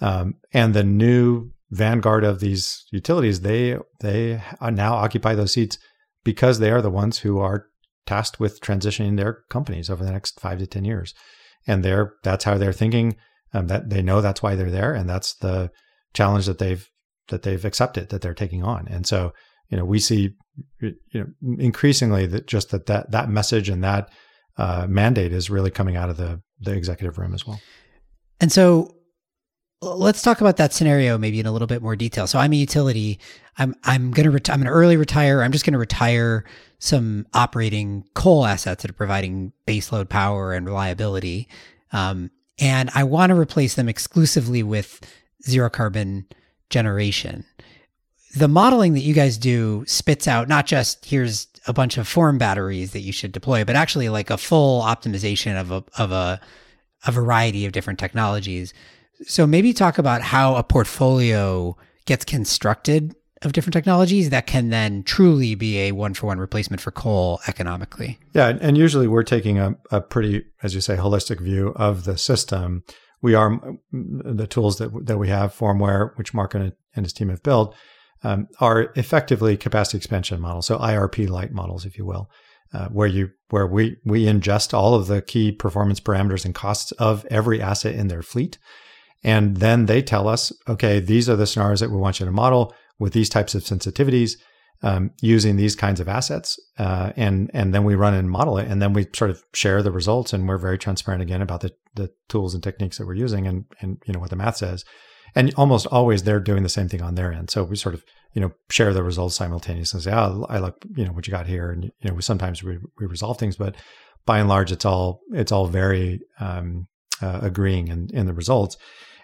Speaker 3: um, and the new vanguard of these utilities they they now occupy those seats because they are the ones who are tasked with transitioning their companies over the next five to 10 years. And they're, that's how they're thinking. Um, that they know that's why they're there. And that's the challenge that they've, that they've accepted that they're taking on. And so, you know, we see, you know, increasingly that just that, that, that message and that uh, mandate is really coming out of the, the executive room as well.
Speaker 2: And so let's talk about that scenario maybe in a little bit more detail. So I'm a utility. I'm I'm gonna I'm an early retire. I'm just gonna retire some operating coal assets that are providing baseload power and reliability. Um, and I want to replace them exclusively with zero carbon generation. The modeling that you guys do spits out not just here's a bunch of form batteries that you should deploy, but actually like a full optimization of a of a a variety of different technologies. So maybe talk about how a portfolio gets constructed of different technologies that can then truly be a one for one replacement for coal economically.
Speaker 3: Yeah, and usually we're taking a, a pretty, as you say, holistic view of the system. We are the tools that that we have, Formware, which Mark and, and his team have built, um, are effectively capacity expansion models, so IRP light models, if you will, uh, where you where we we ingest all of the key performance parameters and costs of every asset in their fleet, and then they tell us, okay, these are the scenarios that we want you to model with these types of sensitivities um, using these kinds of assets, uh, and and then we run and model it, and then we sort of share the results, and we're very transparent again about the the tools and techniques that we're using, and and you know what the math says, and almost always they're doing the same thing on their end. So we sort of you know share the results simultaneously. And say, oh, I like you know what you got here, and you know we sometimes we, we resolve things, but by and large, it's all it's all very um, uh, agreeing in in the results.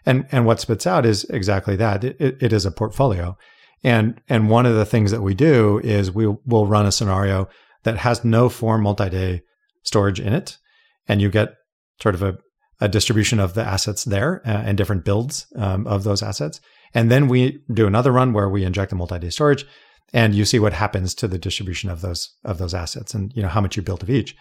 Speaker 3: And and what spits out is exactly that. It, it, is a portfolio. And, and one of the things that we do is we will run a scenario that has no form multi-day storage in it. And you get sort of a, a distribution of the assets there uh, and different builds um, of those assets. And then we do another run where we inject the multi-day storage and you see what happens to the distribution of those of those assets and you know how much you built of each.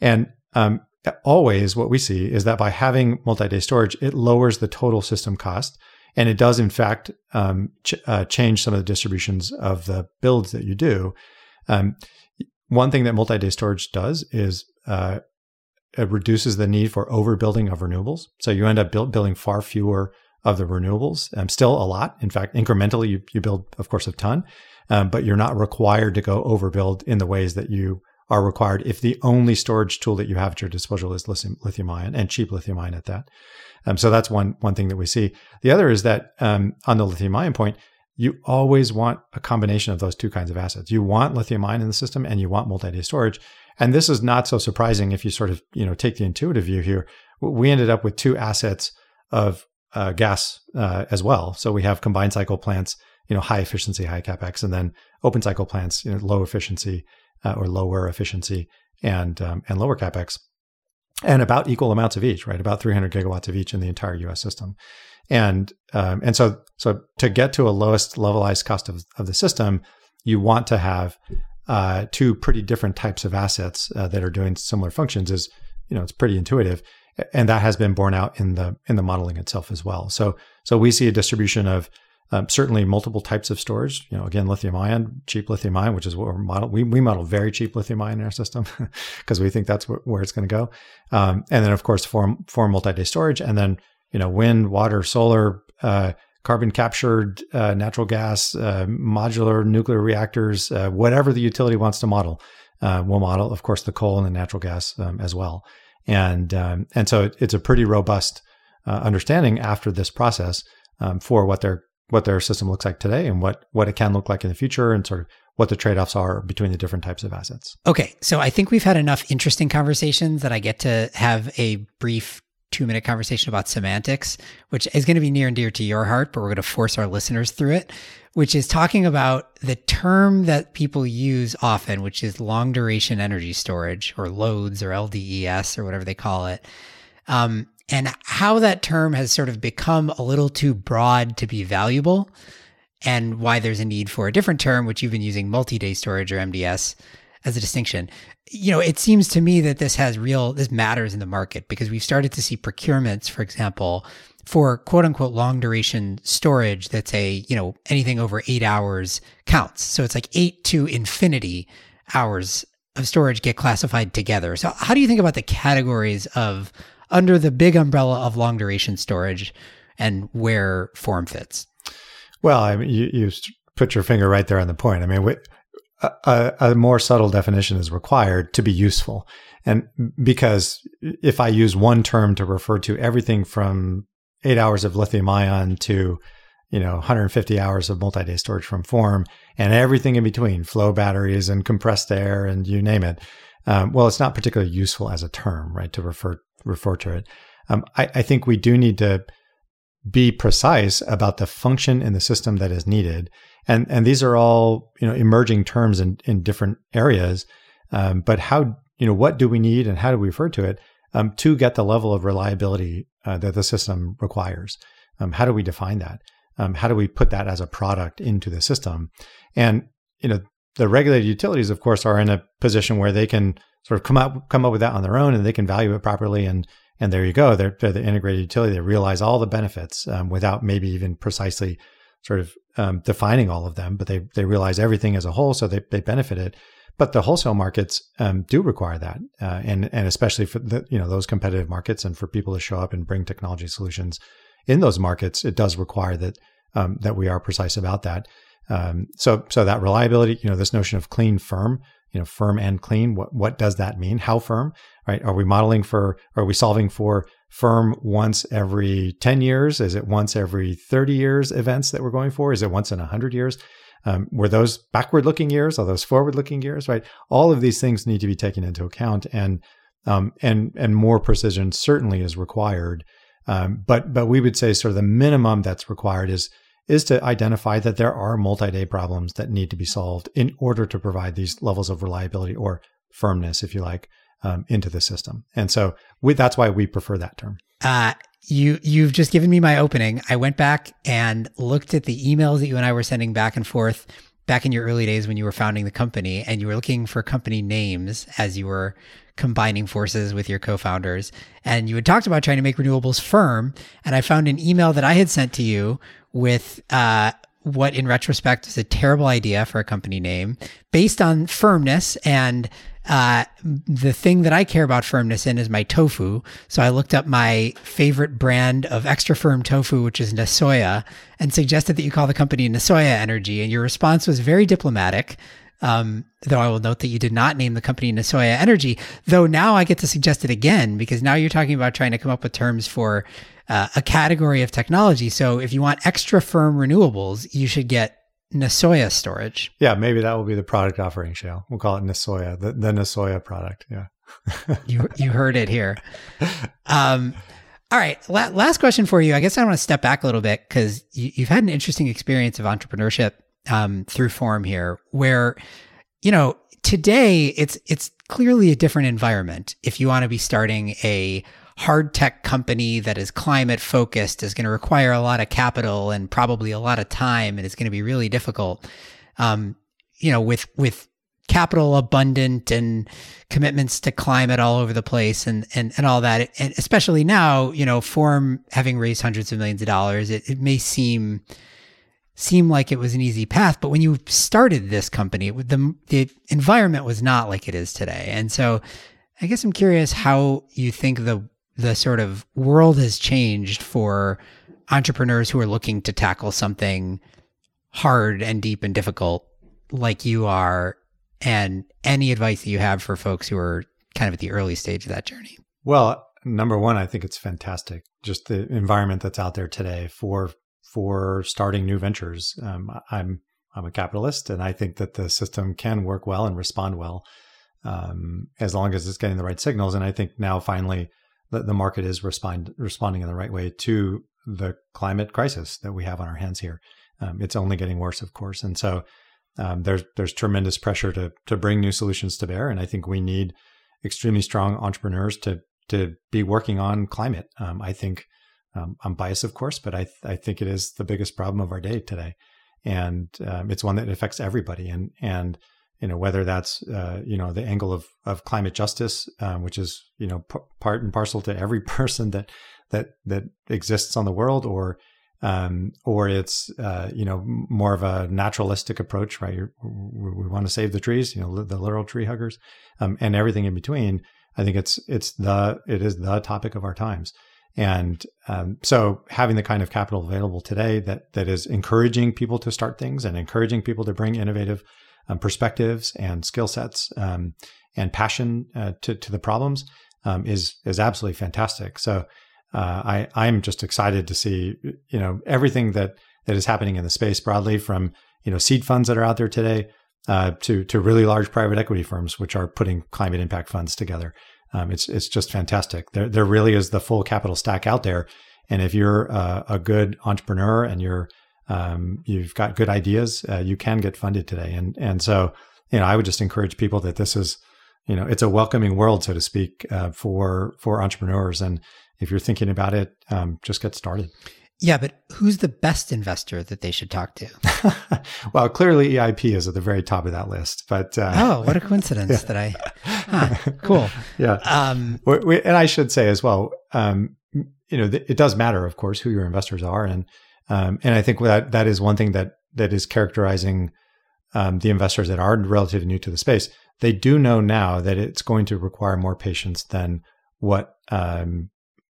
Speaker 3: And um, always what we see is that by having multi-day storage, it lowers the total system cost. And it does, in fact, um, ch- uh, change some of the distributions of the builds that you do. Um, one thing that multi-day storage does is uh, it reduces the need for overbuilding of renewables. So you end up build, building far fewer of the renewables. Um, still a lot. In fact, incrementally, you, you build, of course, a ton, um, but you're not required to go overbuild in the ways that you are required if the only storage tool that you have at your disposal is lithium, ion and cheap lithium ion at that. Um, so that's one one thing that we see. The other is that um, on the lithium ion point, you always want a combination of those two kinds of assets. You want lithium ion in the system and you want multi-day storage. And this is not so surprising if you sort of, you know, take the intuitive view here. We ended up with two assets of uh, gas uh, as well. So we have combined cycle plants, you know, high efficiency, high capex, and then open cycle plants, you know, low efficiency uh, or lower efficiency and um, and lower capex, and about equal amounts of each, right? About 300 gigawatts of each in the entire U.S. system. And um, and so so to get to a lowest levelized cost of, of the system, you want to have uh, two pretty different types of assets uh, that are doing similar functions. Is you know it's pretty intuitive, and that has been borne out in the in the modeling itself as well. So so we see a distribution of um, certainly multiple types of storage. You know, again, lithium ion, cheap lithium ion, which is what we're model. We, we model very cheap lithium ion in our system because we think that's wh- where it's going to go. Um, and then, of course, for for multi-day storage, and then you know, wind, water, solar, uh, carbon captured uh, natural gas, uh, modular nuclear reactors, uh, whatever the utility wants to model. Uh, we'll model, of course, the coal and the natural gas um, as well. And um, and so it's a pretty robust uh, understanding after this process um, for what their what their system looks like today and what what it can look like in the future and sort of what the trade-offs are between the different types of assets.
Speaker 2: Okay, so I think we've had enough interesting conversations that I get to have a brief two minute conversation about semantics, which is going to be near and dear to your heart, but we're going to force our listeners through it, which is talking about the term that people use often, which is long duration energy storage or loads or LDES or whatever they call it. Um, and how that term has sort of become a little too broad to be valuable and why there's a need for a different term, which you've been using multi day storage or MDS as a distinction. You know, it seems to me that this has real, this matters in the market because we've started to see procurements, for example, for quote unquote long duration storage that's a, you know, anything over eight hours counts. So it's like eight to infinity hours of storage get classified together. So how do you think about the categories of under the big umbrella of long duration storage and where form fits?
Speaker 3: Well, I mean, you, you put your finger right there on the point. I mean, a, a, more subtle definition is required to be useful. And because if I use one term to refer to everything from eight hours of lithium ion to, you know, 150 hours of multi-day storage from form and everything in between, flow batteries and compressed air and you name it. Um, well, it's not particularly useful as a term, right? To refer refer to it. Um, I, I think we do need to be precise about the function in the system that is needed and and these are all you know emerging terms in in different areas. Um, but how you know what do we need and how do we refer to it um, to get the level of reliability uh, that the system requires? Um, how do we define that? Um, how do we put that as a product into the system? And you know the regulated utilities, of course, are in a position where they can sort of come up come up with that on their own and they can value it properly and and there you go. They're, they're the integrated utility. They realize all the benefits um, without maybe even precisely sort of um, defining all of them, but they they realize everything as a whole, so they they benefit it. But the wholesale markets um, do require that, uh, and and especially for the you know those competitive markets, and for people to show up and bring technology solutions in those markets, it does require that um, that we are precise about that. Um, so so that reliability, you know, this notion of clean firm, you know, firm and clean. What what does that mean? How firm? Right? Are we modeling for? Are we solving for firm once every 10 years? Is it once every 30 years events that we're going for? Is it once in 100 years? Um, were those backward looking years? Are those forward looking years? Right. All of these things need to be taken into account, and um, and and more precision certainly is required. Um, but but we would say sort of the minimum that's required is is to identify that there are multi-day problems that need to be solved in order to provide these levels of reliability or firmness, if you like, um, into the system. And so we, that's why we prefer that term.
Speaker 2: uh, you you've just given me my opening. I went back and looked at the emails that you and I were sending back and forth back in your early days when you were founding the company, and you were looking for company names as you were combining forces with your co-founders. And you had talked about trying to make renewables firm. And I found an email that I had sent to you with uh, what in retrospect is a terrible idea for a company name based on firmness and uh, the thing that I care about firmness in is my tofu. So I looked up my favorite brand of extra firm tofu, which is Nasoya, and suggested that you call the company Nasoya Energy. And your response was very diplomatic. Um, though I will note that you did not name the company Nasoya Energy, though now I get to suggest it again because now you're talking about trying to come up with terms for uh, a category of technology. So if you want extra firm renewables, you should get Nasoya storage.
Speaker 3: Yeah, maybe that will be the product offering, Shayle. We'll call it Nasoya, the, the Nasoya product. Yeah.
Speaker 2: you you heard it here. Um, all right. La- last question for you. I guess I want to step back a little bit because you, have had an interesting experience of entrepreneurship um, through Form here, where you know today it's it's clearly a different environment. If you want to be starting a hard tech company that is climate focused is going to require a lot of capital and probably a lot of time, and it's going to be really difficult. Um, you know, with with capital abundant and commitments to climate all over the place and and, and all that, and especially now, you know, Form having raised hundreds of millions of dollars, it, it may seem seem like it was an easy path, but when you started this company, the the environment was not like it is today, and so. I guess I'm curious how you think the the sort of world has changed for entrepreneurs who are looking to tackle something hard and deep and difficult like you are and any advice that you have for folks who are kind of at the early stage of that journey
Speaker 3: well number one i think it's fantastic just the environment that's out there today for for starting new ventures um, i'm i'm a capitalist and i think that the system can work well and respond well um, as long as it's getting the right signals and i think now finally the, the market is respond, responding in the right way to the climate crisis that we have on our hands here. Um, it's only getting worse, of course, and so um, there's there's tremendous pressure to to bring new solutions to bear, and I think we need extremely strong entrepreneurs to to be working on climate. Um, I think um, I'm biased, of course, but I th- I think it is the biggest problem of our day today, and um, it's one that affects everybody. And and you know whether that's uh, you know the angle of of climate justice, um, which is you know p- part and parcel to every person that that that exists on the world, or um, or it's uh, you know more of a naturalistic approach, right? You're, we want to save the trees, you know, the literal tree huggers, um, and everything in between. I think it's it's the it is the topic of our times, and um, so having the kind of capital available today that that is encouraging people to start things and encouraging people to bring innovative um, perspectives and skill sets um, and passion uh, to to the problems um, is is absolutely fantastic. So uh, I I'm just excited to see you know everything that that is happening in the space broadly from you know seed funds that are out there today uh, to to really large private equity firms which are putting climate impact funds together. Um, it's it's just fantastic. There there really is the full capital stack out there, and if you're uh, a good entrepreneur and you're um, you've got good ideas, uh, you can get funded today. And and so you know, I would just encourage people that this is you know it's a welcoming world, so to speak, uh, for for entrepreneurs. And if you're thinking about it, um, just get started.
Speaker 2: Yeah, but who's the best investor that they should talk to?
Speaker 3: well, clearly EIP is at the very top of that list. But
Speaker 2: uh, oh, what a coincidence yeah. that I huh, cool.
Speaker 3: Yeah, um, we, we, and I should say as well, um, you know, th- it does matter, of course, who your investors are, and um, and I think that that is one thing that that is characterizing um, the investors that are relatively new to the space. They do know now that it's going to require more patience than what um,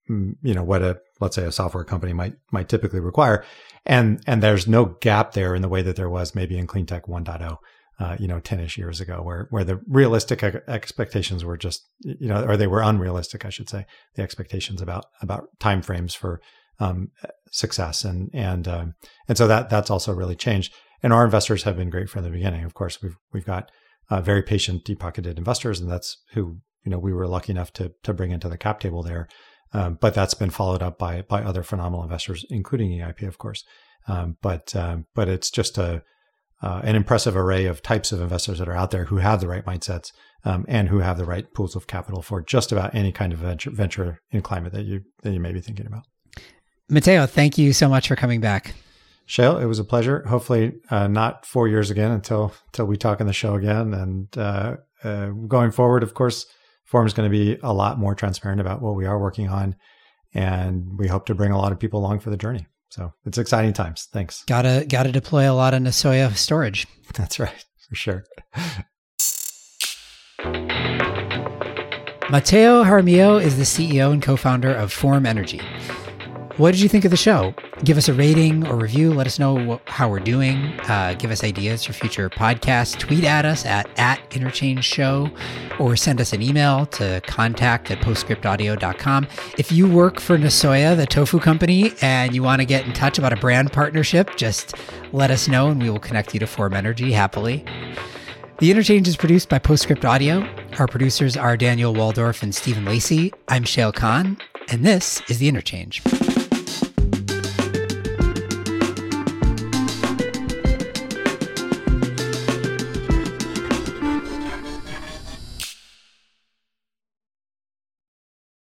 Speaker 3: you know what a let's say a software company might might typically require, and and there's no gap there in the way that there was maybe in cleantech 1.0. Uh, you know, 10ish years ago, where where the realistic expectations were just, you know, or they were unrealistic, I should say, the expectations about about timeframes for um, success, and and um, and so that that's also really changed. And our investors have been great from the beginning. Of course, we've we've got uh, very patient, deep pocketed investors, and that's who you know we were lucky enough to to bring into the cap table there. Um, but that's been followed up by by other phenomenal investors, including EIP, of course. Um, but um, but it's just a uh, an impressive array of types of investors that are out there who have the right mindsets um, and who have the right pools of capital for just about any kind of venture, venture in climate that you that you may be thinking about.
Speaker 2: Mateo, thank you so much for coming back.
Speaker 3: Shayle, it was a pleasure. Hopefully, uh, not four years again until until we talk on the show again. And uh, uh, going forward, of course, Form is going to be a lot more transparent about what we are working on, and we hope to bring a lot of people along for the journey. So it's exciting times. Thanks.
Speaker 2: Gotta gotta deploy a lot of Nasoya storage.
Speaker 3: That's right, for sure.
Speaker 2: Mateo Jaramillo is the CEO and co-founder of Form Energy. What did you think of the show? Give us a rating or review. Let us know what, how we're doing. Uh, give us ideas for future podcasts. Tweet at us at, at Interchange Show or send us an email to contact at postscriptaudio.com. If you work for Nasoya, the tofu company, and you want to get in touch about a brand partnership, just let us know and we will connect you to Form Energy happily. The Interchange is produced by Postscript Audio. Our producers are Daniel Waldorf and Stephen Lacey. I'm Shayle Khan, and this is The Interchange.